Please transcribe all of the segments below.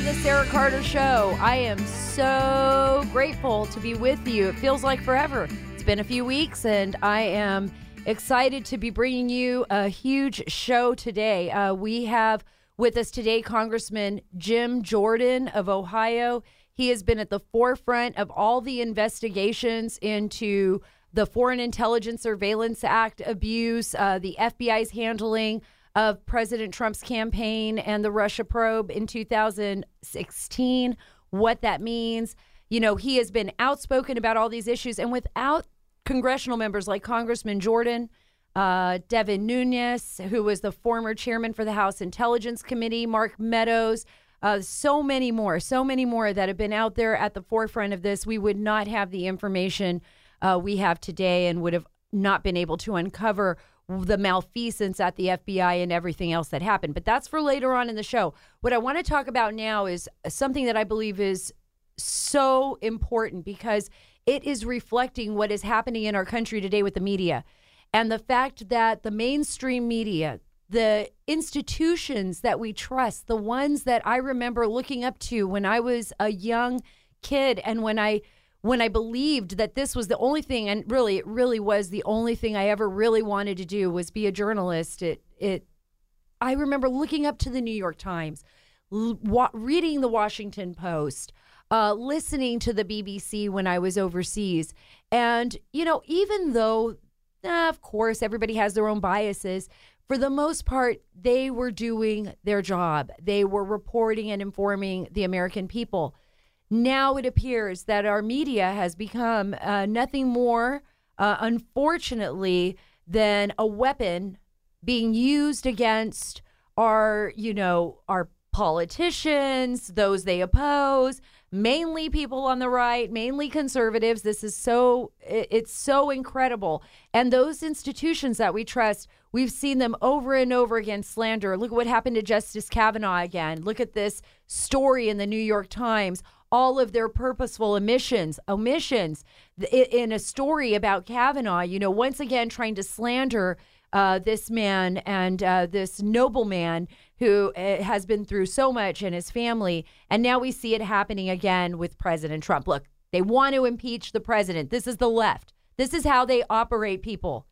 to the Sarah Carter Show. I am so grateful to be with you. It feels like forever. It's been a few weeks, and I am excited to be bringing you a huge show today. Uh, we have with us today Congressman Jim Jordan of Ohio. He has been at the forefront of all the investigations into the Foreign Intelligence Surveillance Act abuse, uh, the FBI's handling of President Trump's campaign and the Russia probe in 2016, what that means. You know, he has been outspoken about all these issues, and without congressional members like Congressman Jordan, uh, Devin Nunes, who was the former chairman for the House Intelligence Committee, Mark Meadows, uh, so many more, so many more that have been out there at the forefront of this, we would not have the information uh, we have today and would have not been able to uncover the malfeasance at the FBI and everything else that happened. But that's for later on in the show. What I want to talk about now is something that I believe is so important because it is reflecting what is happening in our country today with the media. And the fact that the mainstream media, the institutions that we trust, the ones that I remember looking up to when I was a young kid and when I when I believed that this was the only thing, and really, it really was the only thing I ever really wanted to do was be a journalist. It, it, I remember looking up to the New York Times, reading the Washington Post, uh, listening to the BBC when I was overseas, and you know, even though, of course, everybody has their own biases. For the most part, they were doing their job. They were reporting and informing the American people. Now it appears that our media has become uh, nothing more, uh, unfortunately, than a weapon being used against our, you know, our politicians, those they oppose, mainly people on the right, mainly conservatives. This is so it's so incredible. And those institutions that we trust, we've seen them over and over again slander. Look at what happened to Justice Kavanaugh again. Look at this story in the New York Times all of their purposeful omissions, omissions in a story about Kavanaugh, you know, once again trying to slander uh, this man and uh, this nobleman who uh, has been through so much and his family. And now we see it happening again with President Trump. Look, they want to impeach the president. This is the left. This is how they operate people.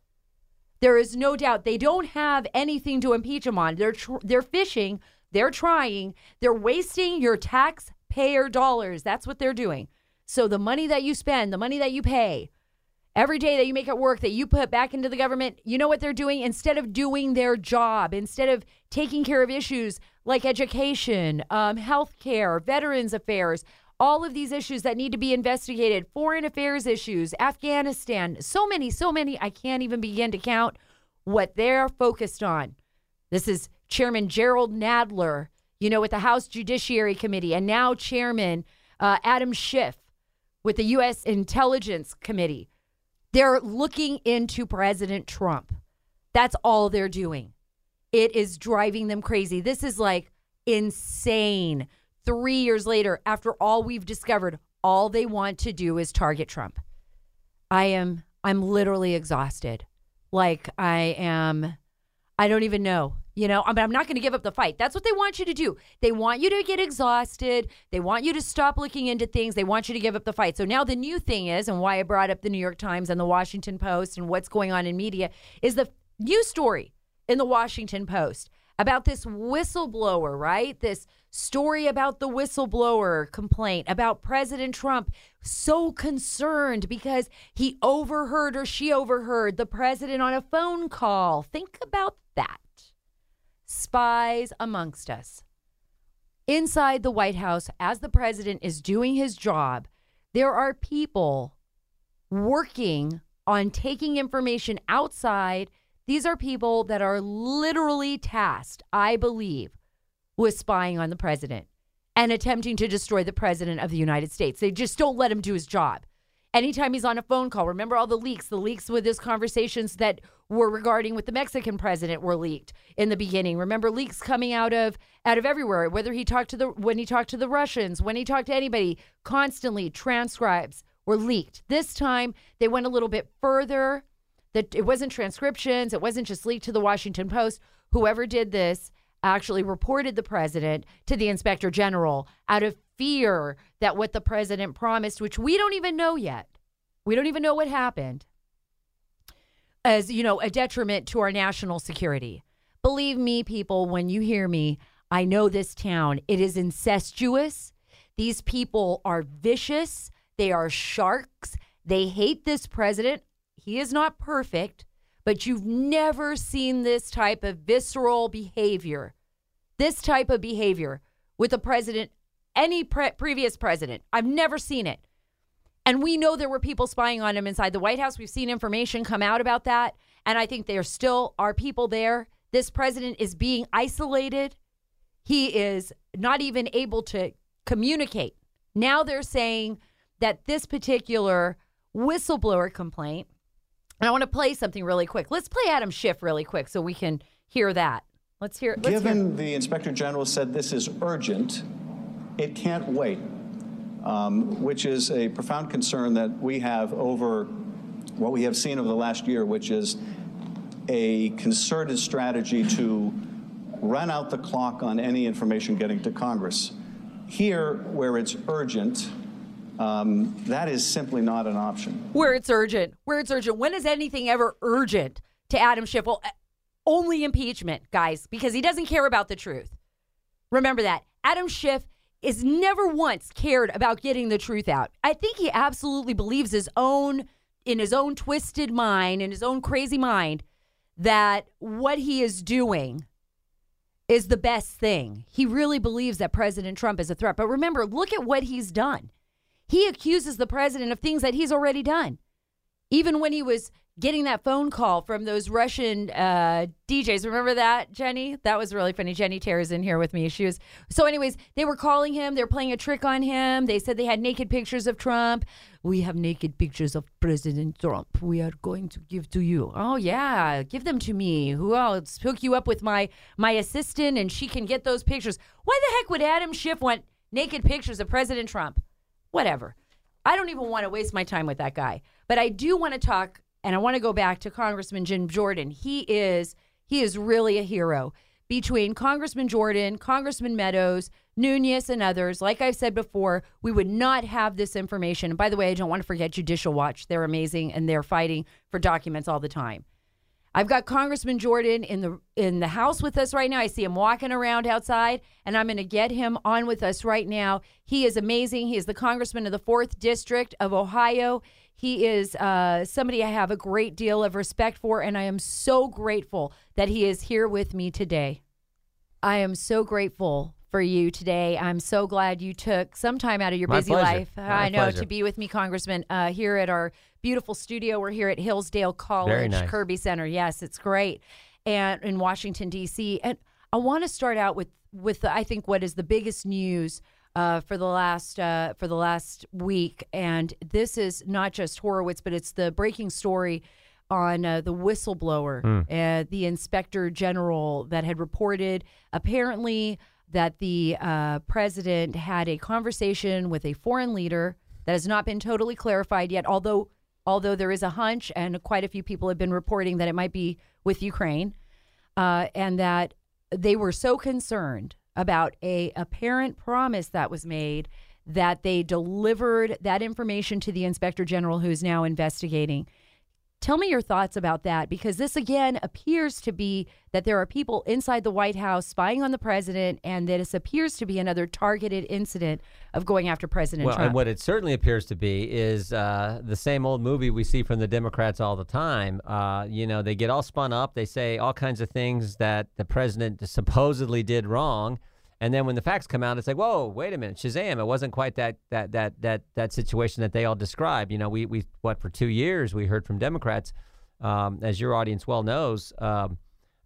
There is no doubt they don't have anything to impeach him on. They're tr- they're fishing. They're trying. They're wasting your tax taxpayer dollars. That's what they're doing. So the money that you spend, the money that you pay, every day that you make it work that you put back into the government, you know what they're doing? Instead of doing their job, instead of taking care of issues like education, um, health care, veterans affairs, all of these issues that need to be investigated, foreign affairs issues, Afghanistan, so many, so many, I can't even begin to count what they're focused on. This is Chairman Gerald Nadler you know, with the House Judiciary Committee, and now Chairman uh, Adam Schiff with the U.S. Intelligence Committee. They're looking into President Trump. That's all they're doing. It is driving them crazy. This is like insane. Three years later, after all we've discovered, all they want to do is target Trump. I am, I'm literally exhausted. Like, I am, I don't even know. You know, mean, I'm not going to give up the fight. That's what they want you to do. They want you to get exhausted. They want you to stop looking into things. They want you to give up the fight. So now the new thing is, and why I brought up the New York Times and the Washington Post and what's going on in media, is the new story in the Washington Post about this whistleblower, right? This story about the whistleblower complaint about President Trump, so concerned because he overheard or she overheard the president on a phone call. Think about that spies amongst us. Inside the White House, as the president is doing his job, there are people working on taking information outside. These are people that are literally tasked, I believe, with spying on the president and attempting to destroy the president of the United States. They just don't let him do his job anytime he's on a phone call, remember all the leaks, the leaks with his conversations that were regarding with the Mexican president were leaked in the beginning. Remember leaks coming out of out of everywhere, whether he talked to the when he talked to the Russians, when he talked to anybody, constantly transcribes were leaked. This time they went a little bit further. That it wasn't transcriptions, it wasn't just leaked to the Washington Post. Whoever did this actually reported the president to the inspector general out of fear that what the president promised, which we don't even know yet, we don't even know what happened, as you know, a detriment to our national security. Believe me, people, when you hear me, I know this town. It is incestuous. These people are vicious. They are sharks. They hate this president. He is not perfect, but you've never seen this type of visceral behavior. This type of behavior with a president, any pre- previous president. I've never seen it. And we know there were people spying on him inside the White House. We've seen information come out about that. And I think there still are people there. This president is being isolated. He is not even able to communicate. Now they're saying that this particular whistleblower complaint, and I want to play something really quick. Let's play Adam Schiff really quick so we can hear that. Let's hear. Let's Given hear. the inspector general said this is urgent, it can't wait um, which is a profound concern that we have over what we have seen over the last year, which is a concerted strategy to run out the clock on any information getting to Congress. Here, where it's urgent, um, that is simply not an option. Where it's urgent. Where it's urgent. When is anything ever urgent to Adam Schiff? Well, uh, only impeachment, guys, because he doesn't care about the truth. Remember that. Adam Schiff is never once cared about getting the truth out. I think he absolutely believes his own in his own twisted mind, in his own crazy mind, that what he is doing is the best thing. He really believes that President Trump is a threat. But remember, look at what he's done. He accuses the president of things that he's already done. Even when he was getting that phone call from those Russian uh, DJs. Remember that, Jenny? That was really funny. Jenny Terra's in here with me. She was so. Anyways, they were calling him. They were playing a trick on him. They said they had naked pictures of Trump. We have naked pictures of President Trump. We are going to give to you. Oh yeah, give them to me. Who else? Hook you up with my my assistant, and she can get those pictures. Why the heck would Adam Schiff want naked pictures of President Trump? Whatever. I don't even want to waste my time with that guy. But I do want to talk and I want to go back to Congressman Jim Jordan. He is he is really a hero. Between Congressman Jordan, Congressman Meadows, Nunes, and others, like I've said before, we would not have this information. And by the way, I don't want to forget Judicial Watch. They're amazing and they're fighting for documents all the time. I've got Congressman Jordan in the in the house with us right now. I see him walking around outside, and I'm going to get him on with us right now. He is amazing. He is the congressman of the fourth district of Ohio. He is uh, somebody I have a great deal of respect for, and I am so grateful that he is here with me today. I am so grateful for you today. I'm so glad you took some time out of your My busy pleasure. life. My I know pleasure. to be with me, Congressman, uh, here at our beautiful studio. We're here at Hillsdale College nice. Kirby Center. Yes, it's great, and in Washington D.C. And I want to start out with with the, I think what is the biggest news uh, for the last uh, for the last week, and this is not just Horowitz, but it's the breaking story on uh, the whistleblower, uh, the inspector general that had reported apparently that the uh, president had a conversation with a foreign leader that has not been totally clarified yet. Although although there is a hunch, and quite a few people have been reporting that it might be with Ukraine, uh, and that they were so concerned about a apparent promise that was made that they delivered that information to the inspector general who is now investigating. Tell me your thoughts about that because this again appears to be that there are people inside the White House spying on the president, and that this appears to be another targeted incident of going after President Well, Trump. and what it certainly appears to be is uh, the same old movie we see from the Democrats all the time. Uh, you know, they get all spun up. They say all kinds of things that the president supposedly did wrong, and then when the facts come out, it's like, whoa, wait a minute, Shazam! It wasn't quite that that that that that situation that they all describe. You know, we we what for two years we heard from Democrats, um, as your audience well knows. Um,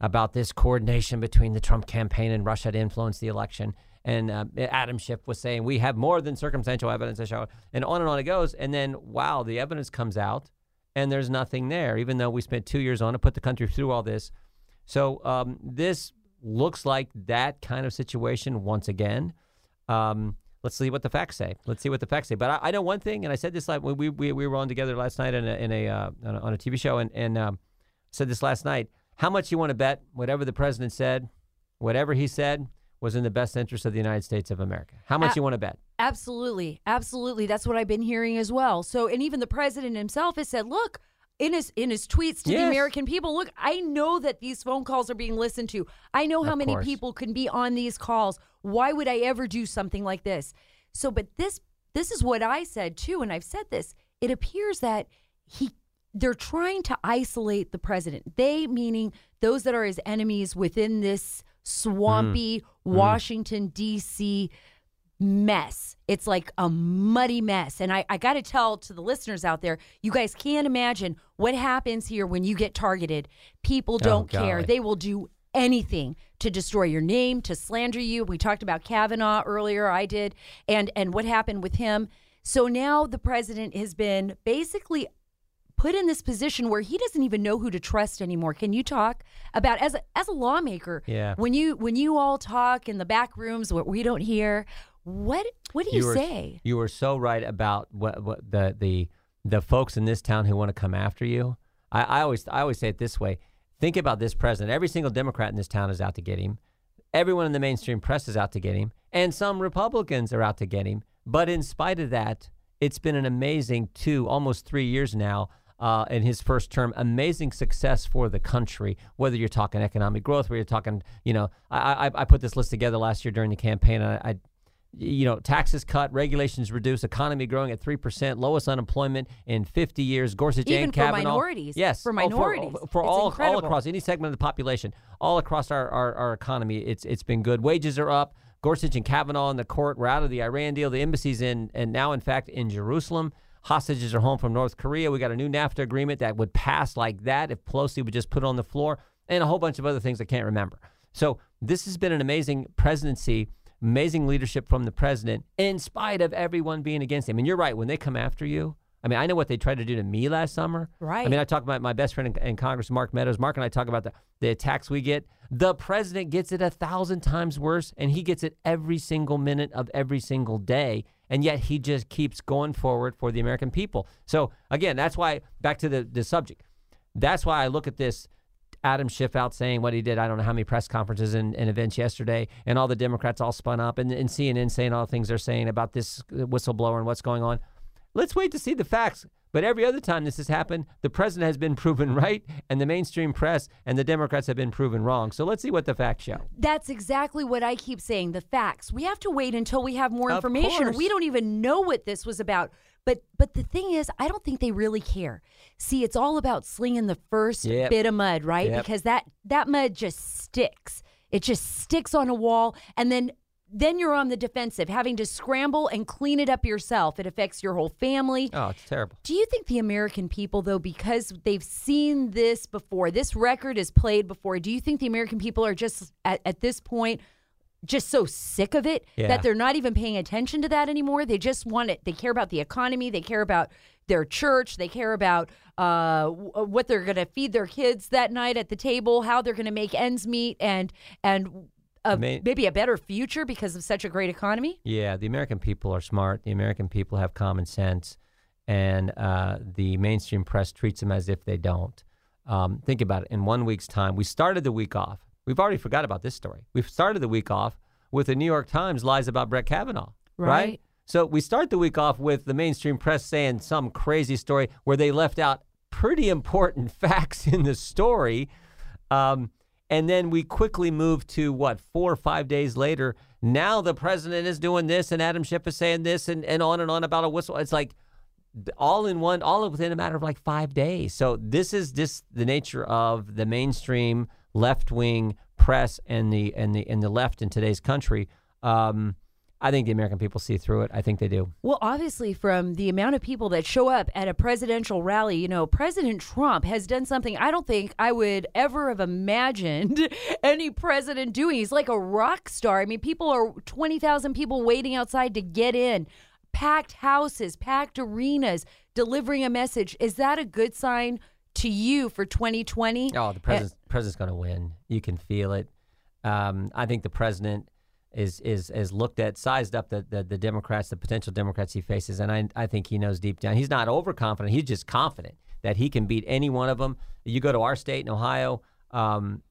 about this coordination between the Trump campaign and Russia to influence the election. And uh, Adam Schiff was saying we have more than circumstantial evidence to show, and on and on it goes. And then, wow, the evidence comes out, and there's nothing there, even though we spent two years on it, put the country through all this. So um, this looks like that kind of situation once again. Um, let's see what the facts say. Let's see what the facts say. But I, I know one thing, and I said this like we we, we were on together last night in a, in a uh, on, a on a TV show, and and um, said this last night. How much you want to bet whatever the president said whatever he said was in the best interest of the United States of America. How much A- you want to bet? Absolutely. Absolutely. That's what I've been hearing as well. So, and even the president himself has said, look, in his in his tweets to the American people, look, I know that these phone calls are being listened to. I know how Of many course. people can be on these calls. Why would I ever do something like this? So, but this this is what I said too, and I've said this. It appears that he they're trying to isolate the president. They meaning those that are his enemies within this mm-hmm. swampy mm-hmm. Washington D.C. mess. It's like a muddy mess. And I, I got to tell to the listeners out there, you guys can't imagine what happens here when you get targeted. People oh, don't care. They will do anything to destroy your name, to slander you. We talked about Kavanaugh earlier, I did, and and what happened with him. So now the president has been basically put in this position where he doesn't even know who to trust anymore. Can you talk about as a, as a lawmaker? Yeah. When you when you all talk in the back rooms, what we don't hear, what what do you, were, say? You were so right about what, what the the the folks in this town who want to come after you. I, I always I always say it this way. Think about this president. Every single Democrat in this town is out to get him. Everyone in the mainstream press is out to get him, and some Republicans are out to get him. But in spite of that, it's been an amazing two, almost three years now uh, in his first term. Amazing success for the country. Whether you're talking economic growth, whether you're talking, you know, I, I, I put this list together last year during the campaign. And I, I you know, taxes cut, regulations reduced, economy growing at three percent, lowest unemployment in 50 years. Gorsuch Even and for Kavanaugh, minorities. yes, For Oh, oh minorities. for, for It's all all across any segment of the population, all across our, our, our economy, it's it's been good. Wages are up. Gorsuch and Kavanaugh in the court. We're out of the Iran deal. The embassy's in, and now in fact in Jerusalem. Hostages are home from North Korea. We got a new NAFTA agreement that would pass like that if Pelosi would just put it on the floor, and a whole bunch of other things I can't remember. So this has been an amazing presidency, amazing leadership from the president, in spite of everyone being against him. And you're right, when they come after you, I mean, I know what they tried to do to me last summer. Right. I mean, I talk about my best friend in, in Congress, Mark Meadows. Mark and I talk about the, the attacks we get. The president gets it a thousand times worse, and he gets it every single minute of every single day. And yet he just keeps going forward for the American people. So, again, that's why, back to the, the subject, that's why I look at this Adam Schiff out saying what he did. I don't know how many press conferences and, and events yesterday, and all the Democrats all spun up, and, and CNN saying all the things they're saying about this whistleblower and what's going on. Let's wait to see the facts. But every other time this has happened, the president has been proven right, and the mainstream press and the Democrats have been proven wrong. So let's see what the facts show. That's exactly what I keep saying. The facts. We have to wait until we have more Of information. course. We don't even know what this was about. But but the thing is, I don't think they really care. See, it's all about slinging the first Yep. bit of mud, right? Yep. Because that that mud just sticks. It just sticks on a wall, and then then you're on the defensive, having to scramble and clean it up yourself. It affects your whole family. Oh, it's terrible. Do you think the American people, though, because they've seen this before, this record is played before, do you think the American people are just at, at this point just so sick of it Yeah. that they're not even paying attention to that anymore? They just want it. They care about the economy. They care about their church. They care about uh, w- what they're going to feed their kids that night at the table, how they're going to make ends meet, and and a, maybe a better future because of such a great economy. Yeah, the American people are smart. The American people have common sense, and uh, the mainstream press treats them as if they don't. Um, think about it. In one week's time, we started the week off. We've already forgot about this story. We've started the week off with the New York Times lies about Brett Kavanaugh. Right. So we start the week off with the mainstream press saying some crazy story where they left out pretty important facts in the story. Um, and then we quickly move to what, four or five days later. Now the president is doing this, and Adam Schiff is saying this, and, and on and on about a whistle. It's like all in one, all within a matter of like five days. So this is just the nature of the mainstream left wing press and the and the and the left in today's country. Um, I think the American people see through it. I think they do. Well, obviously, from the amount of people that show up at a presidential rally, you know, President Trump has done something I don't think I would ever have imagined any president doing. He's like a rock star. I mean, people are 20,000 people waiting outside to get in, packed houses, packed arenas, delivering a message. Is that a good sign to you for 2020? Oh, the president president's going to win. You can feel it. Um, I think the president is is is looked at, sized up the, the the Democrats, the potential Democrats he faces, and I I think he knows deep down he's not overconfident. He's just confident that he can beat any one of them. You go to our state in Ohio. Um,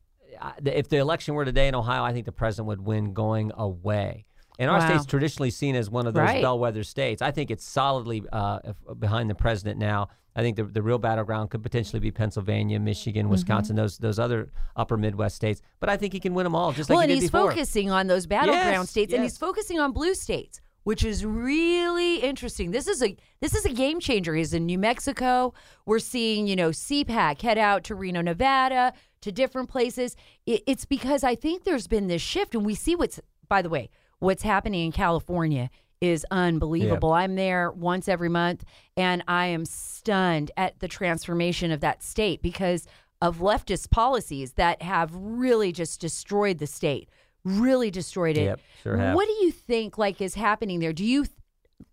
if the election were today in Ohio, I think the president would win going away. And our Wow. state's traditionally seen as one of those Right. bellwether states. I think it's solidly uh, behind the president now. I think the, the real battleground could potentially be Pennsylvania, Michigan, Mm-hmm. Wisconsin, those those other upper Midwest states. But I think he can win them all, just like well, he and did he's before. focusing on those battleground Yes, states, and he's focusing on blue states, which is really interesting. This is a this is a game changer. He's in New Mexico. We're seeing you know CPAC head out to Reno, Nevada, to different places. It, it's because I think there's been this shift, and we see what's by the way what's happening in California is unbelievable. I'm there once every month, and I am stunned at the transformation of that state because of leftist policies that have really just destroyed the state, really destroyed it. Yep, sure have. What do you think like is happening there? Do you th-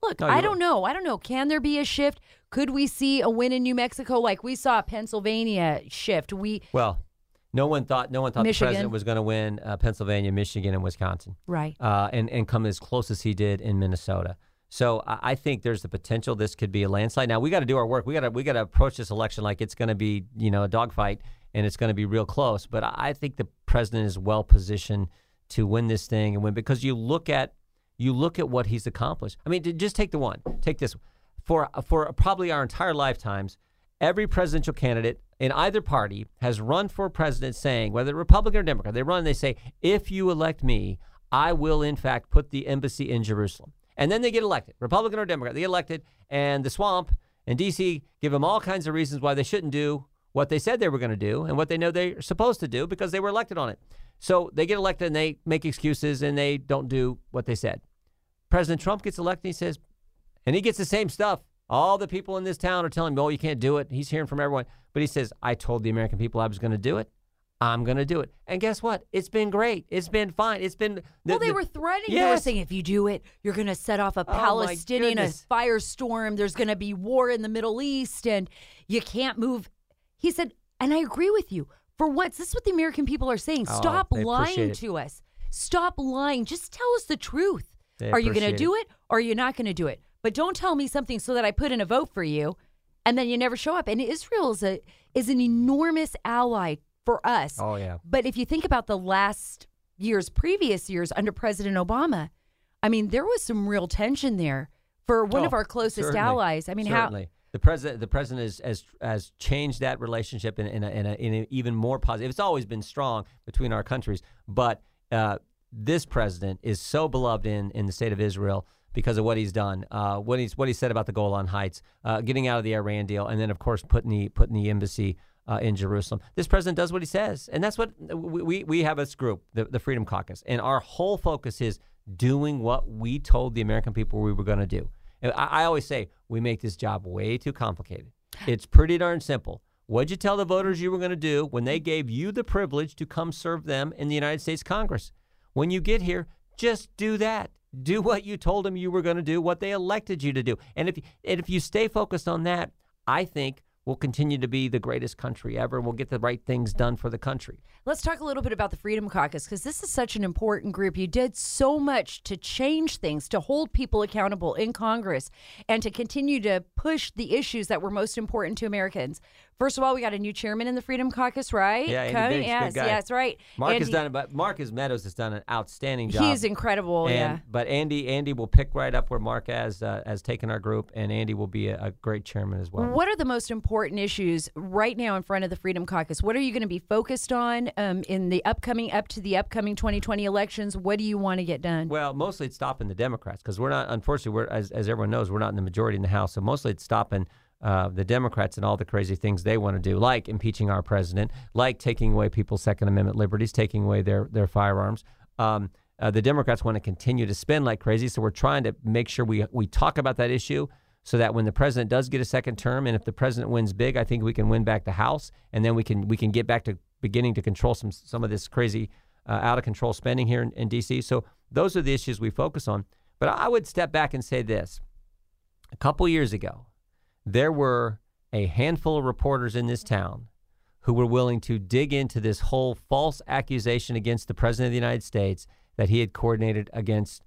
look? No, I don't know. I don't know. Can there be a shift? Could we see a win in New Mexico like we saw Pennsylvania shift? We Well, no one thought no one thought Michigan. the president was going to win uh, Pennsylvania, Michigan, and Wisconsin. right. uh, and and come as close as he did in Minnesota. So I, I think there's the potential this could be a landslide. Now we got to do our work. We got to we got to approach this election like it's going to be you know a dogfight and it's going to be real close. But I think the president is well positioned to win this thing and win because you look at you look at what he's accomplished. I mean, just take the one. Take this for for probably our entire lifetimes. Every presidential candidate in either party has run for president saying, whether Republican or Democrat, they run, they say, if you elect me, I will in fact put the embassy in Jerusalem. And then they get elected, Republican or Democrat, they get elected, and the swamp and DC give them all kinds of reasons why they shouldn't do what they said they were going to do and what they know they're supposed to do because they were elected on it. So they get elected and they make excuses and they don't do what they said. President Trump gets elected and he says, and he gets the same stuff. All the people in this town are telling him, oh, you can't do it. He's hearing from everyone. But he says, I told the American people I was going to do it. I'm going to do it. And guess what? It's been great. It's been fine. It's been. the- well, they the- were threatening. They were saying if you do it, you're going to set off a Oh, Palestinian a firestorm. There's going to be war in the Middle East, and you can't move. He said, and I agree with you. For once, this is what the American people are saying. Oh, Stop lying to us. Stop lying. Just tell us the truth. They are you going to do it or are you not going to do it? But don't tell me something so that I put in a vote for you, and then you never show up. And Israel is a is an enormous ally for us. Oh, yeah. But if you think about the last years, previous years under President Obama, I mean, there was some real tension there for one of Oh, our closest certainly. allies. I mean, certainly. the president the president has has, has changed that relationship in, in, a, in, a, in an even more positive. It's always been strong between our countries, but uh, this president is so beloved in, in the state of Israel because of what he's done, uh, what he's what he said about the Golan Heights, uh, getting out of the Iran deal, and then of course putting the putting the embassy. Uh, in Jerusalem, this president does what he says, and that's what we, we, we have this group, the, the Freedom Caucus, and our whole focus is doing what we told the American people we were going to do. And I, I always say we make this job way too complicated. It's pretty darn simple. What'd you tell the voters you were going to do when they gave you the privilege to come serve them in the United States Congress? When you get here, just do that. Do what you told them you were going to do, what they elected you to do. And if and if you stay focused on that, I think we'll continue to be the greatest country ever. And we'll get the right things done for the country. Let's talk a little bit about the Freedom Caucus because this is such an important group. You did so much to change things, to hold people accountable in Congress, and to continue to push the issues that were most important to Americans. First of all, we got a new chairman in the Freedom Caucus, right? Yeah, Andy Coming? Biggs, good yes, guy. yes, right. Mark has done it, but Marcus Meadows has done an outstanding job. He's incredible. And, yeah. But Andy, Andy will pick right up where Mark has uh, has taken our group, and Andy will be a, a great chairman as well. What are the most important issues right now in front of the Freedom Caucus? What are you going to be focused on um, in the upcoming, up to the upcoming 2020 elections? What do you want to get done? Well, mostly it's stopping the Democrats because we're not. Unfortunately, we're as, as everyone knows, we're not in the majority in the House. So mostly it's stopping uh, the Democrats and all the crazy things they want to do, like impeaching our president, like taking away people's Second Amendment liberties, taking away their their firearms. Um, uh, the Democrats want to continue to spend like crazy, so we're trying to make sure we we talk about that issue. So that when the president does get a second term, and if the president wins big, I think we can win back the House, and then we can we can get back to beginning to control some some of this crazy uh, out of control spending here in, in D.C. So those are the issues we focus on. But I would step back and say this: a couple years ago, there were a handful of reporters in this town who were willing to dig into this whole false accusation against the president of the United States that he had coordinated against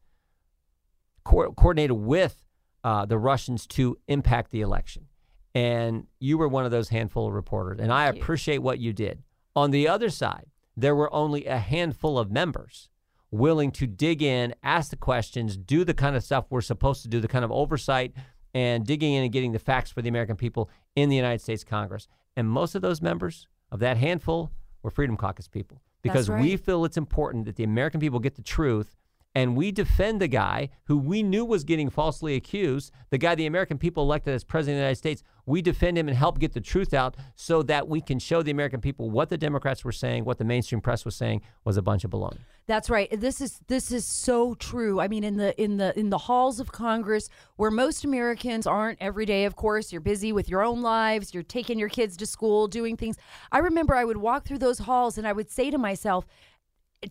co- coordinated with uh, the Russians to impact the election. And you were one of those handful of reporters, and I Thank you. appreciate what you did. On the other side, there were only a handful of members willing to dig in, ask the questions, do the kind of stuff we're supposed to do, the kind of oversight and digging in and getting the facts for the American people in the United States Congress. And most of those members of that handful were Freedom Caucus people because right. we feel it's important that the American people get the truth and we defend the guy who we knew was getting falsely accused, the guy the American people elected as president of the United States. We defend him and help get the truth out so that we can show the American people what the Democrats were saying, what the mainstream press was saying was a bunch of baloney. That's right. This is this is so true. I mean, in the in the in the halls of Congress, where most Americans aren't every day. Of course, you're busy with your own lives. You're taking your kids to school, doing things. I remember I would walk through those halls and I would say to myself,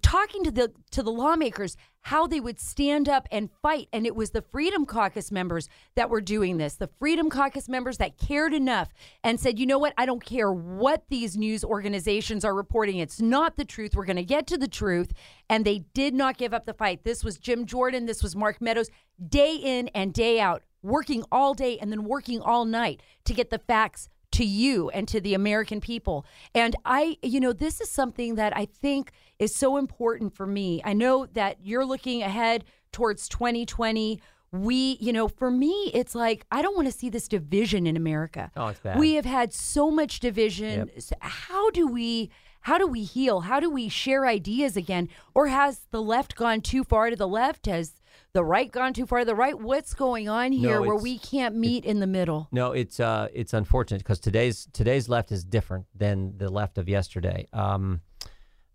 talking to the to the lawmakers how they would stand up and fight. And it was the freedom caucus members that were doing this the freedom caucus members that cared enough and said you know what? I don't care what these news organizations are reporting. It's not the truth. We're going to get to the truth. And they did not give up the fight. This was jim jordan. This was mark meadows. Day in and day out working all day and then working all night to get the facts to you and to the American people. And I, you know, this is something that I think is so important for me. I know that you're looking ahead towards 2020 we, you know, for me, it's like I don't want to see this division in America. Oh, it's bad. We have had so much division. Yep. So how do we? How do we heal? How do we share ideas again? Or has the left gone too far to the left? Has the right gone too far to the right? What's going on here No, where we can't meet in the middle? No, it's uh, it's unfortunate because today's today's left is different than the left of yesterday. Um,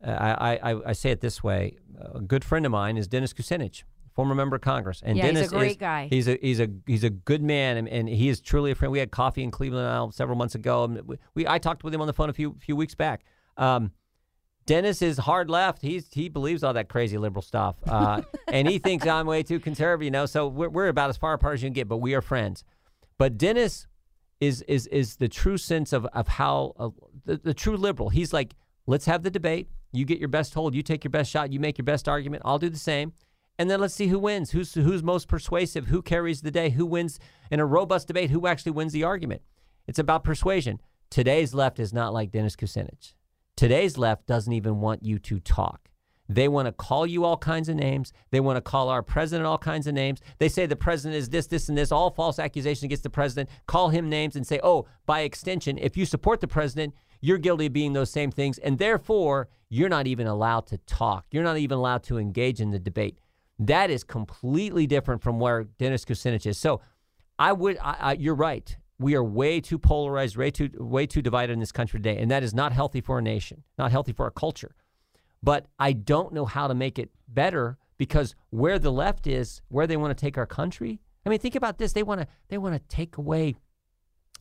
I, I I say it this way: a good friend of mine is Dennis Kucinich, former member of Congress, and Yeah, he's a great is, guy. He's a he's a he's a good man, and, and he is truly a friend. We had coffee in Cleveland uh, several months ago. and we, we I talked with him on the phone a few few weeks back. Um, Dennis is hard left. He's he believes all that crazy liberal stuff, uh, and he thinks I'm way too conservative. You know, so we're, we're about as far apart as you can get, but we are friends. But Dennis is is is the true sense of of how uh, the, the true liberal. He's like, let's have the debate. You get your best hold. You take your best shot. You make your best argument. I'll do the same, and then let's see who wins. Who's who's most persuasive? Who carries the day? Who wins in a robust debate? Who actually wins the argument? It's about persuasion. Today's left is not like Dennis Kucinich. Today's left doesn't even want you to talk. They want to call you all kinds of names. They want to call our president all kinds of names. They say the president is this, this, and this, all false accusations against the president. Call him names and say, oh, by extension, if you support the president, you're guilty of being those same things. And therefore, you're not even allowed to talk. You're not even allowed to engage in the debate. That is completely different from where Dennis Kucinich is. So I would, I, I, you're right. We are way too polarized, way too, way too divided in this country today. And that is not healthy for a nation, not healthy for a culture but I don't know how to make it better because where the left is, where they want to take our country. I mean, think about this: they want to they want to take away.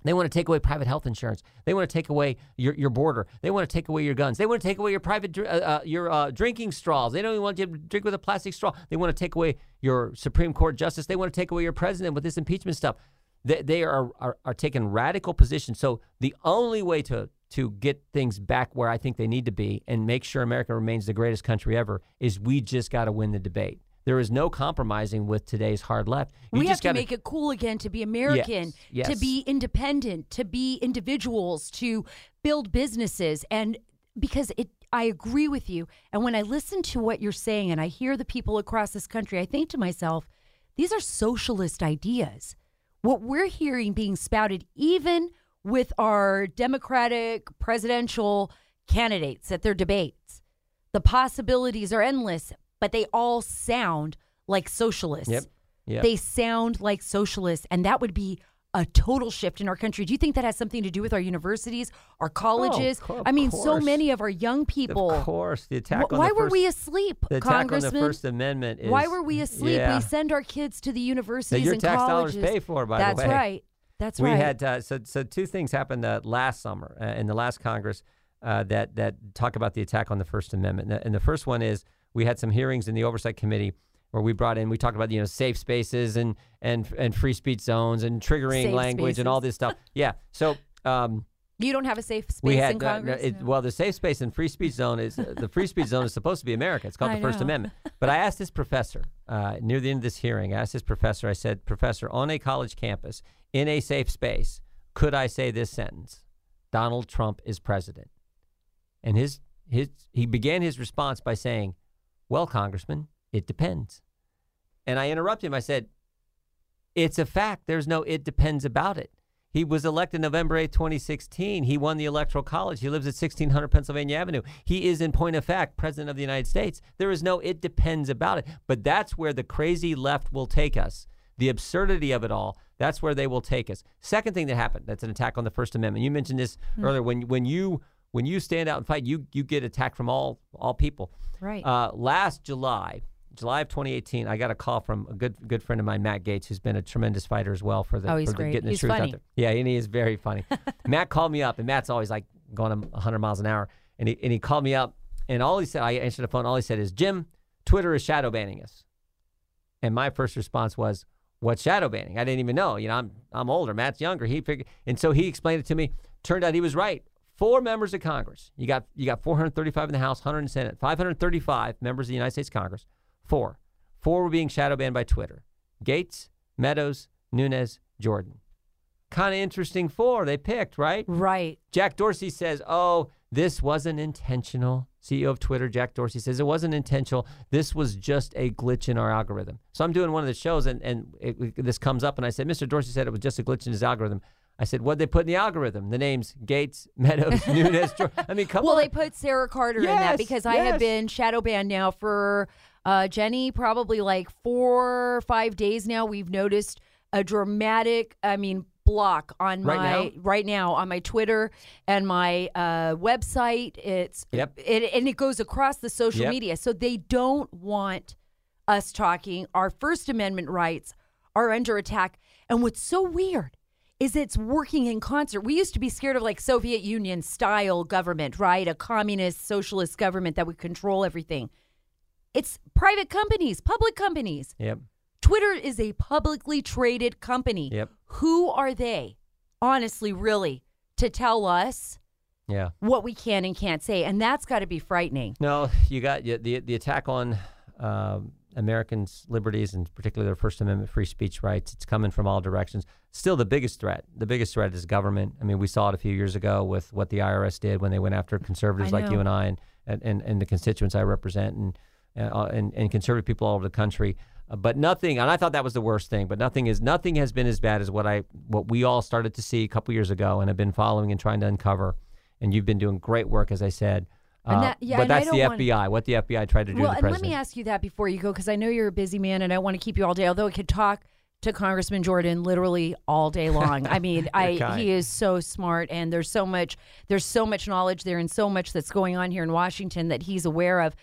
They want to take away private health insurance. They want to take away your, your border. They want to take away your guns. They want to take away your private uh, uh, your uh, drinking straws. They don't even want you to drink with a plastic straw. They want to take away your Supreme Court justice. They want to take away your president with this impeachment stuff. They, they are, are are taking radical positions. So the only way to to get things back where I think they need to be and make sure America remains the greatest country ever is we just got to win the debate. There is no compromising with today's hard left. You we have to gotta, make it cool again to be American, Yes, to be independent, to be individuals, to build businesses. And because it, I agree with you. And when I listen to what you're saying and I hear the people across this country, I think to myself, these are socialist ideas. What we're hearing being spouted, even with our Democratic presidential candidates at their debates, the possibilities are endless, but they all sound like socialists. Yep. Yep. They sound like socialists, and that would be a total shift in our country. Do you think that has something to do with our universities, our colleges? co- of I mean, so many of our young people. Of course, the attack Wh- on why the were first, we asleep, the attack on the Congressman? First Amendment is why were we asleep? Yeah. We send our kids to the universities that your and tax dollars pay for, by That's the way. That's right. That's we right. We had uh, so so two things happened uh, last summer uh, in the last Congress uh, that that talk about the attack on the First Amendment. And the- And the first one is we had some hearings in the Oversight Committee where we brought in we talked about you know safe spaces and and and free speech zones and triggering Safe language and all this stuff. Yeah. So. Um, you don't have a safe space we had in no, Congress. it, No. well the safe space and free speech zone is uh, the free speech zone is supposed to be America. It's called I the First know. Amendment. But I asked this professor uh, near the end of this hearing. I asked this professor. I said, Professor, on a college campus in a safe space, could I say this sentence? Donald Trump is president. And his his he began his response by saying, "Well, Congressman, it depends." And I interrupted him. I said, "It's a fact. There's no it depends about it." He was elected November 8, 2016. He won the Electoral College. He lives at 1600 Pennsylvania Avenue. He is, in point of fact, President of the United States. There is no it depends about it. But that's where the crazy left will take us. The absurdity of it all, that's where they will take us. Second thing that happened, that's an attack on the First Amendment. You mentioned this Hmm. earlier. When, when, you, when you stand out and fight, you, you get attacked from all, all people. Right. Uh, last July, July of 2018, I got a call from a good good friend of mine, Matt Gaetz, who's been a tremendous fighter as well for the, Oh, for the getting the He's truth out there. Yeah, and he is very funny. Matt called me up, and Matt's always like going a 100 miles an hour, and he and he called me up, and all he said, I answered the phone. All he said is, "Jim, Twitter is shadow banning us," and my first response was, "What's shadow banning?" I didn't even know. You know, I'm I'm older. Matt's younger. He figured, and so he explained it to me. Turned out he was right. Four members of Congress. You got you got 435 in the House, 100 in the Senate, 535 members of the United States Congress. Four. Four were being shadow banned by Twitter. Gaetz, Meadows, Nunes, Jordan. Kind of interesting four they picked, right? right. Jack Dorsey says, "Oh, this wasn't intentional." CEO of Twitter, Jack Dorsey says it wasn't intentional. This was just a glitch in our algorithm. So I'm doing one of the shows, and and it, this comes up, and I said, "Mr. Dorsey said it was just a glitch in his algorithm." I said, "What'd they put in the algorithm? The names Gaetz, Meadows, Nunes, Jordan. I mean, come Well, on." they put Sarah Carter in that Yes, because I have been shadow banned now for uh, Jenny probably like four or five days now. We've noticed a dramatic, I mean, block on Right my now? right now on my Twitter and my uh, website. It's Yep. it, and it goes across the social Yep. media. So they don't want us talking. Our First Amendment rights are under attack. And what's so weird is it's working in concert. We used to be scared of like Soviet Union style government, right? A communist socialist government that would control everything. It's private companies, public companies. yep. Twitter is a publicly traded company. Yep. Who are they, honestly, really, to tell us Yeah. what we can and can't say? And that's got to be frightening. No, you got y- the the attack on um, Americans' liberties and particularly their First Amendment free speech rights. It's coming from all directions. Still, the biggest threat. The biggest threat is government. I mean, we saw it a few years ago with what the IRS did when they went after conservatives like you and I and, and, and, and the constituents I represent and uh, and, and conservative people all over the country. Uh, but nothing, and I thought that was the worst thing. But nothing is nothing has been as bad as what I what we all started to see a couple years ago and have been following and trying to uncover. And you've been doing great work, as I said. Uh, that- yeah, but that's the want- FBI. What the FBI tried to do Well, and let me ask you that before you go, because I know you're a busy man and I want to keep you all day. Although I could talk to Congressman Jordan literally all day long. I mean, I kind. he is so smart, and there's so much there's so much knowledge there, and so much that's going on here in Washington that he's aware of.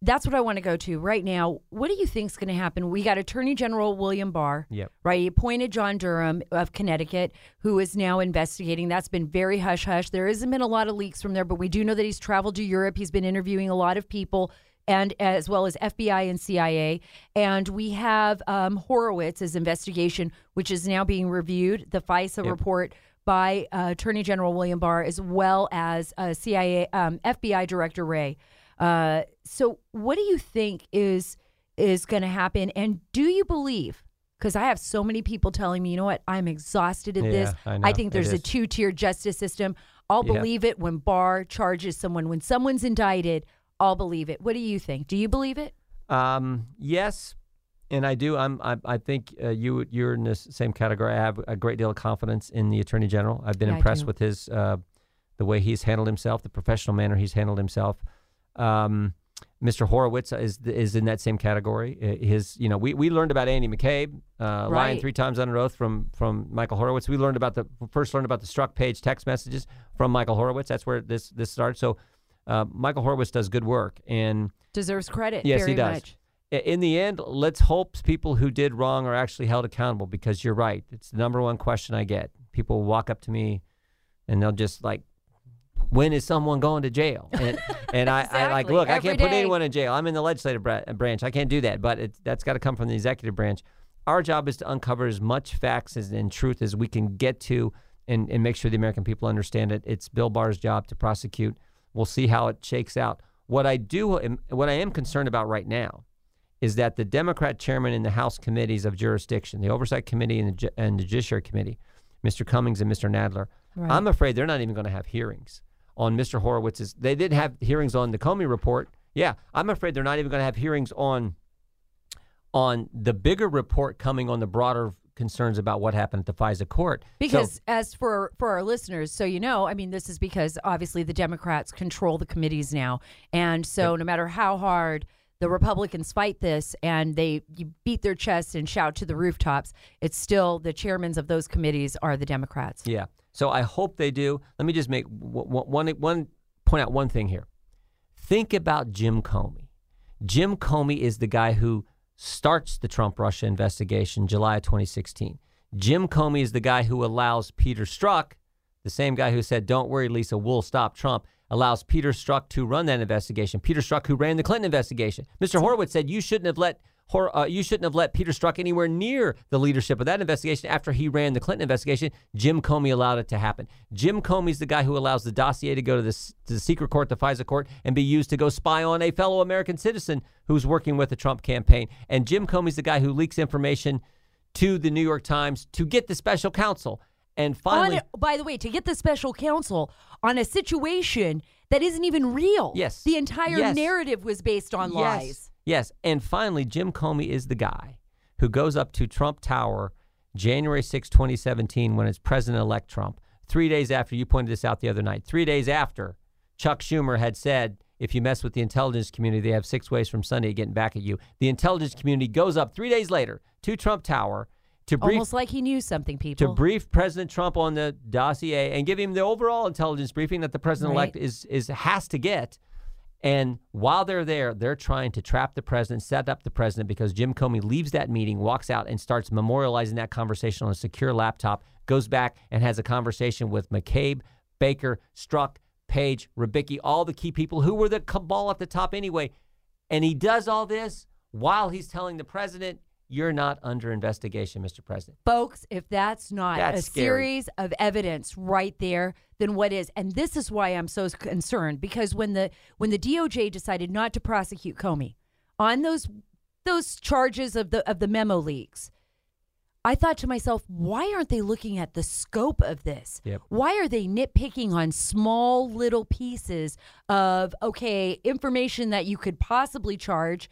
That's what I want to go to right now. What do you think is going to happen? We got Attorney General William Barr. Yep. Right. He appointed John Durham of Connecticut, who is now investigating. That's been very hush hush. There hasn't been a lot of leaks from there, but we do know that he's traveled to Europe. He's been interviewing a lot of people, and as well as FBI and CIA. And we have um, Horowitz's investigation, which is now being reviewed. The FISA report by uh, Attorney General William Barr, as well as uh, CIA, um, FBI Director Wray. Uh, so, what do you think is is going to happen? And do you believe? Because I have so many people telling me, you know what, I'm exhausted at this. Yeah, I think there's a two tier justice system. I'll Yeah. believe it when Barr charges someone. When someone's indicted, I'll believe it. What do you think? Do you believe it? Um, yes, and I do. I'm. I, I think uh, you you're in this same category. I have a great deal of confidence in the attorney general. I've been Yeah, impressed with his uh, the way he's handled himself, the professional manner he's handled himself. Um, Mr. Horowitz is is in that same category. Uh, His, you know, we, we learned about Andy McCabe uh, lying three times under oath from from Michael Horowitz. We learned about the first learned about the Strzok Page text messages from Michael Horowitz. That's where this this starts. So uh, Michael Horowitz does good work, and Deserves credit. Yes, he does. Much. In the end, let's hope people who did wrong are actually held accountable because you're right. It's the number one question I get. People walk up to me and they'll just like, when is someone going to jail? And, and I, I like, Exactly. look, I can't put anyone in jail. I'm in the legislative bra- branch. I can't do that, but it's, that's got to come from the executive branch. Our job is to uncover as much facts as, and truth as we can get to and, and make sure the American people understand it. It's Bill Barr's job to prosecute. We'll see how it shakes out. What I do, am- what I am concerned about right now, is that the Democrat chairman in the House committees of jurisdiction, the Oversight Committee and the, and the Judiciary Committee, Mr. Cummings and Mr. Nadler, Right. I'm afraid they're not even going to have hearings. On Mr. Horowitz's. They didn't have hearings on the Comey report. Yeah, I'm afraid they're not even going to have hearings on on the bigger report coming on the broader concerns about what happened at the FISA court. Because So- as for for our listeners, so you know, I mean, this is because obviously the Democrats control the committees now, and so no matter how hard the Republicans fight this and they beat their chests and shout to the rooftops, it's still the chairmans of those committees are the Democrats. Yeah. So I hope they do. Let me just make w- one, one point out one thing here. Think about Jim Comey. Jim Comey is the guy who starts the Trump Russia investigation July of 2016. Jim Comey is the guy who allows Peter Strzok, the same guy who said, "Don't worry, Lisa, we'll stop Trump." Allows Peter Strzok to run that investigation. Peter Strzok, who ran the Clinton investigation. Mr. Horowitz said you shouldn't have let Hor- uh, you shouldn't have let Peter Strzok anywhere near the leadership of that investigation after he ran the Clinton investigation. Jim Comey allowed it to happen. Jim Comey's the guy who allows the dossier to go to the, to the secret court, the FISA court, and be used to go spy on a fellow American citizen who's working with the Trump campaign. And Jim Comey's the guy who leaks information to the New York Times to get the special counsel. And finally, On by the way, to get the special counsel on a situation that isn't even real. Yes. The entire Yes. narrative was based on lies. Yes. Yes. And finally, Jim Comey is the guy who goes up to Trump Tower January 6, 2017, when it's President elect Trump. Three days after, you pointed this out the other night, three days after Chuck Schumer had said, if you mess with the intelligence community, they have six ways from Sunday getting back at you. The intelligence community goes up three days later to Trump Tower to brief Almost like he knew something, people. to brief President Trump on the dossier and give him the overall intelligence briefing that the president elect Right. is is has to get. And while they're there, they're trying to trap the president, set up the president because Jim Comey leaves that meeting, walks out, and starts memorializing that conversation on a secure laptop. Goes back and has a conversation with McCabe, Baker, Strzok, Page, Rybicki, all the key people who were the cabal at the top anyway. And he does all this while he's telling the president, "You're not under investigation, Mr. President." Folks, if that's not That's a scary. series of evidence right there, then what is? And this is why I'm so concerned because when the when the DOJ decided not to prosecute Comey on those those charges of the of the memo leaks, I thought to myself, why aren't they looking at the scope of this? Yep. Why are they nitpicking on small little pieces of okay, information that you could possibly charge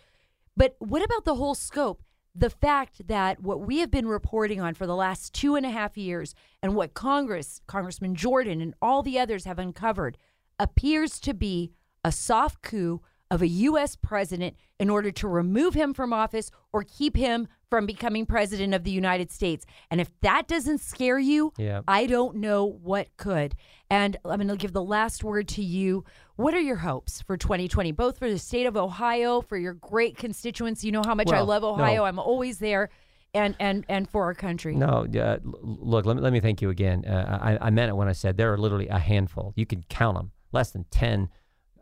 but what about the whole scope? The fact that what we have been reporting on for the last two and a half years and what Congress, Congressman Jordan, and all the others have uncovered appears to be a soft coup of a U.S. president in order to remove him from office or keep him from becoming president of the United States. And if that doesn't scare you, Yeah. I don't know what could. And I'm going to give the last word to you. What are your hopes for 2020, both for the state of Ohio, for your great constituents? You know how much I Well, love no. Ohio. I'm always there. And, and, and for our country. No, uh, look, let me, let me thank you again. Uh, I, I meant it when I said there are literally a handful. You can count them, less than 10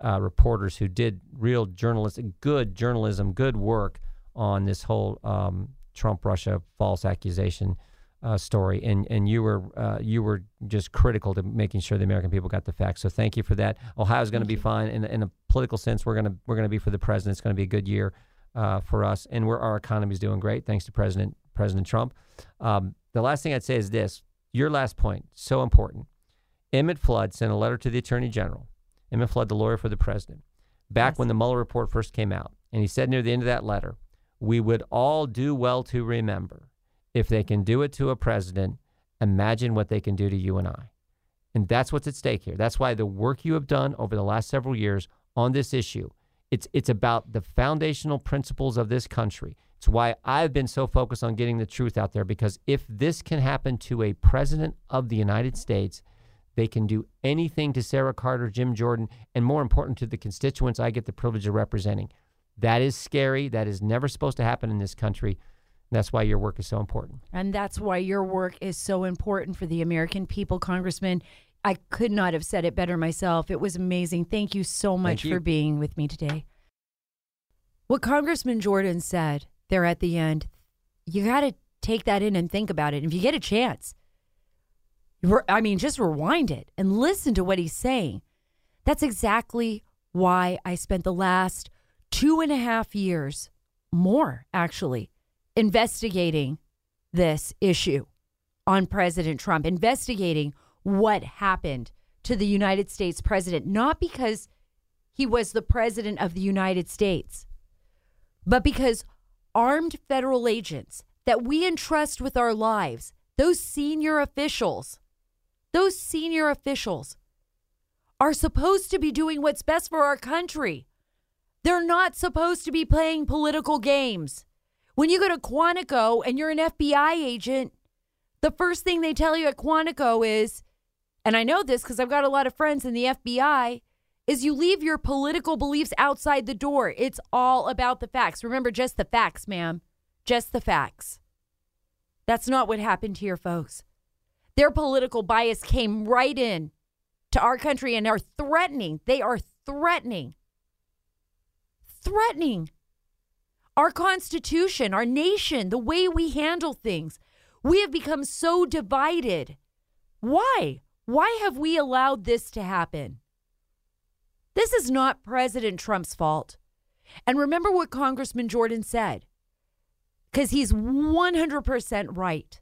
uh, reporters who did real journalistic, good journalism, good work on this whole um, Trump Russia false accusation uh, story. And, and you were uh, you were just critical to making sure the American people got the facts. So thank you for that. Ohio's going to be fine. In, in a political sense, we're going to we're going to be for the president. It's going to be a good year uh, for us, and we're, our economy is doing great thanks to President President Trump. Um, the last thing I'd say is this: your last point, so important. Emmett Flood sent a letter to the Attorney General. Emmett Flood, the lawyer for the president, back Yes. when the Mueller report first came out, and he said near the end of that letter, "We would all do well to remember, if they can do it to a president, imagine what they can do to you and I." And that's what's at stake here. That's why the work you have done over the last several years on this issue, it's it's about the foundational principles of this country. It's why I've been so focused on getting the truth out there because if this can happen to a president of the United States, they can do anything to Sarah Carter, Jim Jordan, and more important to the constituents I get the privilege of representing. That is scary. That is never supposed to happen in this country. That's why your work is so important. And that's why your work is so important for the American people, Congressman. I could not have said it better myself. It was amazing. Thank you so much you. for being with me today. What Congressman Jordan said there at the end, you got to take that in and think about it. If you get a chance, I mean, just rewind it and listen to what he's saying. That's exactly why I spent the last two and a half years, more actually, investigating this issue on President Trump, investigating what happened to the United States president, not because he was the president of the United States, but because armed federal agents that we entrust with our lives, those senior officials, those senior officials are supposed to be doing what's best for our country. They're not supposed to be playing political games. When you go to Quantico and you're an FBI agent, the first thing they tell you at Quantico is, and I know this because I've got a lot of friends in the FBI, is you leave your political beliefs outside the door. It's all about the facts. Remember, just the facts, ma'am. Just the facts. That's not what happened here, folks. Their political bias came right in to our country and are threatening. They are threatening. Threatening our Constitution, our nation, the way we handle things. We have become so divided. Why? Why have we allowed this to happen? This is not President Trump's fault. And remember what Congressman Jordan said, because he's 100% right.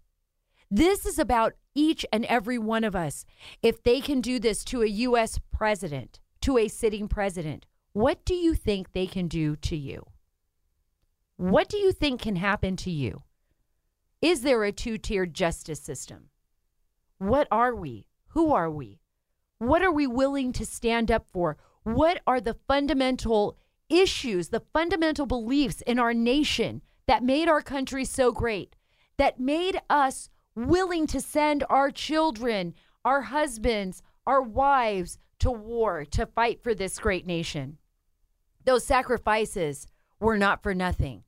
This is about each and every one of us. If they can do this to a U.S. president, to a sitting president, what do you think they can do to you? What do you think can happen to you? Is there a two tiered justice system? What are we? Who are we? What are we willing to stand up for? What are the fundamental issues, the fundamental beliefs in our nation that made our country so great, that made us willing to send our children, our husbands, our wives to war to fight for this great nation? Those sacrifices were not for nothing.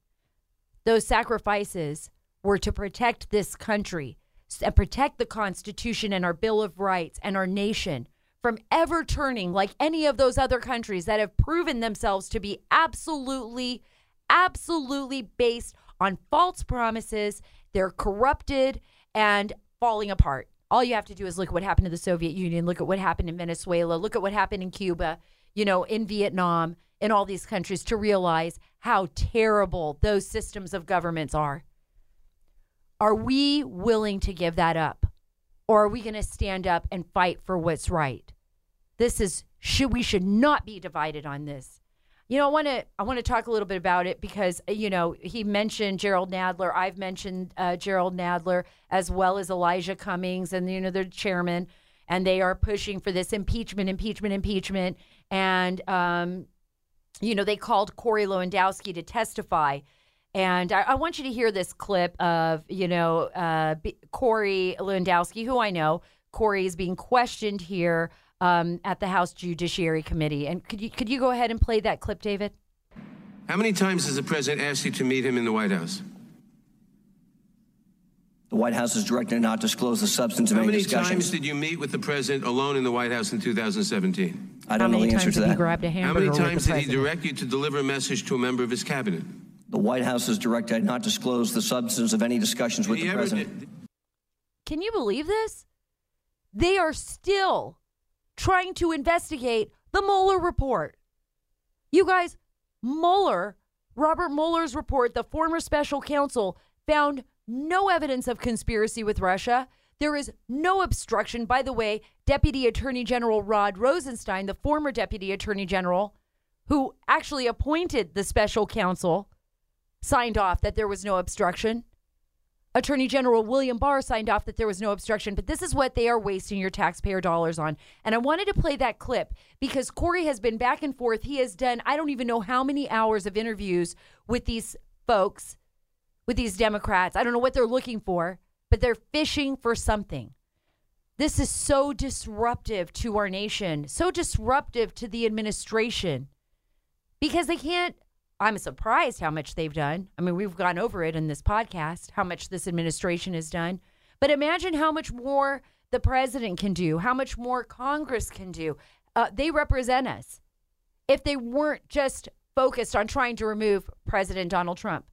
Those sacrifices were to protect this country and protect the Constitution and our Bill of Rights and our nation from ever turning like any of those other countries that have proven themselves to be absolutely, absolutely based on false promises. They're corrupted and falling apart. All you have to do is look at what happened to the Soviet Union, look at what happened in Venezuela, look at what happened in Cuba, you know, in Vietnam, in all these countries to realize how terrible those systems of governments are. Are we willing to give that up? Or are we going to stand up and fight for what's right? This is should we should not be divided on this. You know, I want to I want to talk a little bit about it because you know he mentioned Gerald Nadler. I've mentioned uh, Gerald Nadler as well as Elijah Cummings, and you know they're chairman, and they are pushing for this impeachment, impeachment, impeachment. And um, you know, they called Corey Lewandowski to testify. And I, I, want you to hear this clip of, you know, uh, B- Corey Lewandowski, who I know. Corey is being questioned here um, at the House Judiciary Committee. And could you could you go ahead and play that clip, David? How many times has the president asked you to meet him in the White House? The White House is directed not to disclose the substance of How any many discussions. times did you meet with the president alone in the White House in 2017? I How don't know many the answer times to have you that. grabbed a How hamburger many with times did he president? direct you to deliver a message to a member of his cabinet? The White House is directed not to disclose the substance of any discussions with Did he the ever- president. Can you believe this? They are still trying to investigate the Mueller report. You guys, Mueller, Robert Mueller's report, the former special counsel, found no evidence of conspiracy with Russia. There is no obstruction. By the way, Deputy Attorney General Rod Rosenstein, the former Deputy Attorney General, who actually appointed the special counsel, signed off that there was no obstruction. Attorney General William Barr signed off that there was no obstruction, but this is what they are wasting your taxpayer dollars on. And I wanted to play that clip because Corey has been back and forth. He has done, I don't even know how many hours of interviews with these folks, with these Democrats. I don't know what they're looking for, but they're fishing for something. This is so disruptive to our nation, so disruptive to the administration because they can't I'm surprised how much they've done. I mean, we've gone over it in this podcast, how much this administration has done. But imagine how much more the president can do, how much more Congress can do. Uh, they represent us. If they weren't just focused on trying to remove President Donald Trump,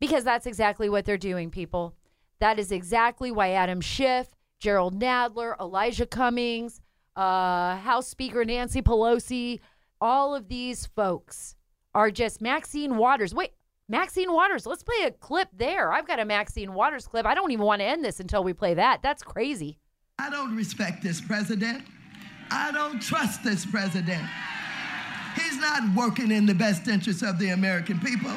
because that's exactly what they're doing, people. That is exactly why Adam Schiff, Gerald Nadler, Elijah Cummings, uh, House Speaker Nancy Pelosi, all of these folks are just Maxine Waters. Wait, Maxine Waters. Let's play a clip there. I've got a Maxine Waters clip. I don't even want to end this until we play that. That's crazy. I don't respect this president. I don't trust this president. He's not working in the best interest of the American people.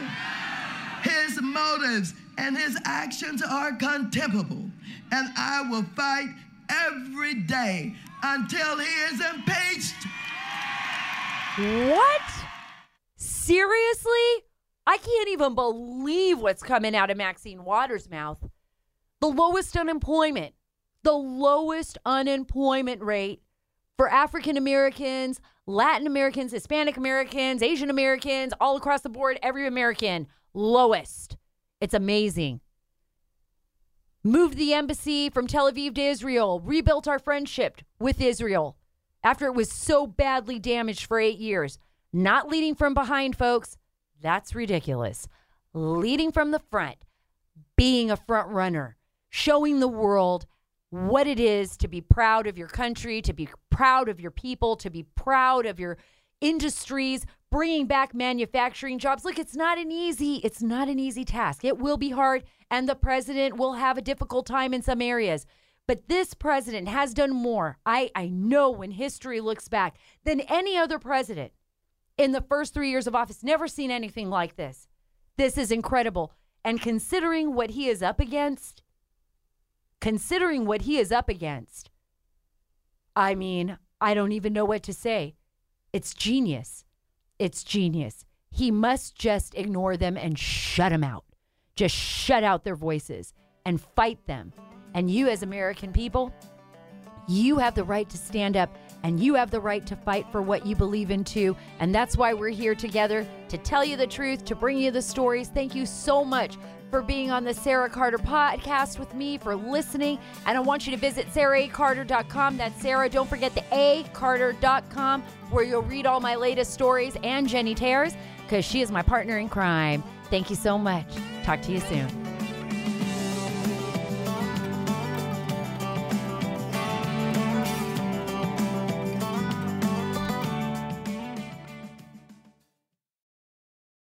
His motives and his actions are contemptible, and I will fight every day until he is impeached. What? Seriously? I can't even believe what's coming out of Maxine Waters' mouth. The lowest unemployment, the lowest unemployment rate for African Americans, Latin Americans, Hispanic Americans, Asian Americans, all across the board, every American, lowest. It's amazing. Moved the embassy from Tel Aviv to Israel, rebuilt our friendship with Israel after it was so badly damaged for eight years. Not leading from behind, folks. That's ridiculous. Leading from the front, being a front runner, showing the world what it is to be proud of your country, to be proud of your people, to be proud of your industries, bringing back manufacturing jobs. Look, it's not an easy it's not an easy task. It will be hard and the president will have a difficult time in some areas. But this president has done more. I I know when history looks back than any other president in the first 3 years of office. Never seen anything like this. This is incredible. And considering what he is up against, considering what he is up against, I mean, I don't even know what to say. It's genius. It's genius. He must just ignore them and shut them out. Just shut out their voices and fight them. And you, as American people, you have the right to stand up and you have the right to fight for what you believe in too. And that's why we're here together to tell you the truth, to bring you the stories. Thank you so much for being on the Sarah Carter podcast with me, for listening. And I want you to visit sarahacarter.com. That's Sarah. Don't forget the A Carter.com, where you'll read all my latest stories and Jenny Tares, because she is my partner in crime. Thank you so much. Talk to you soon.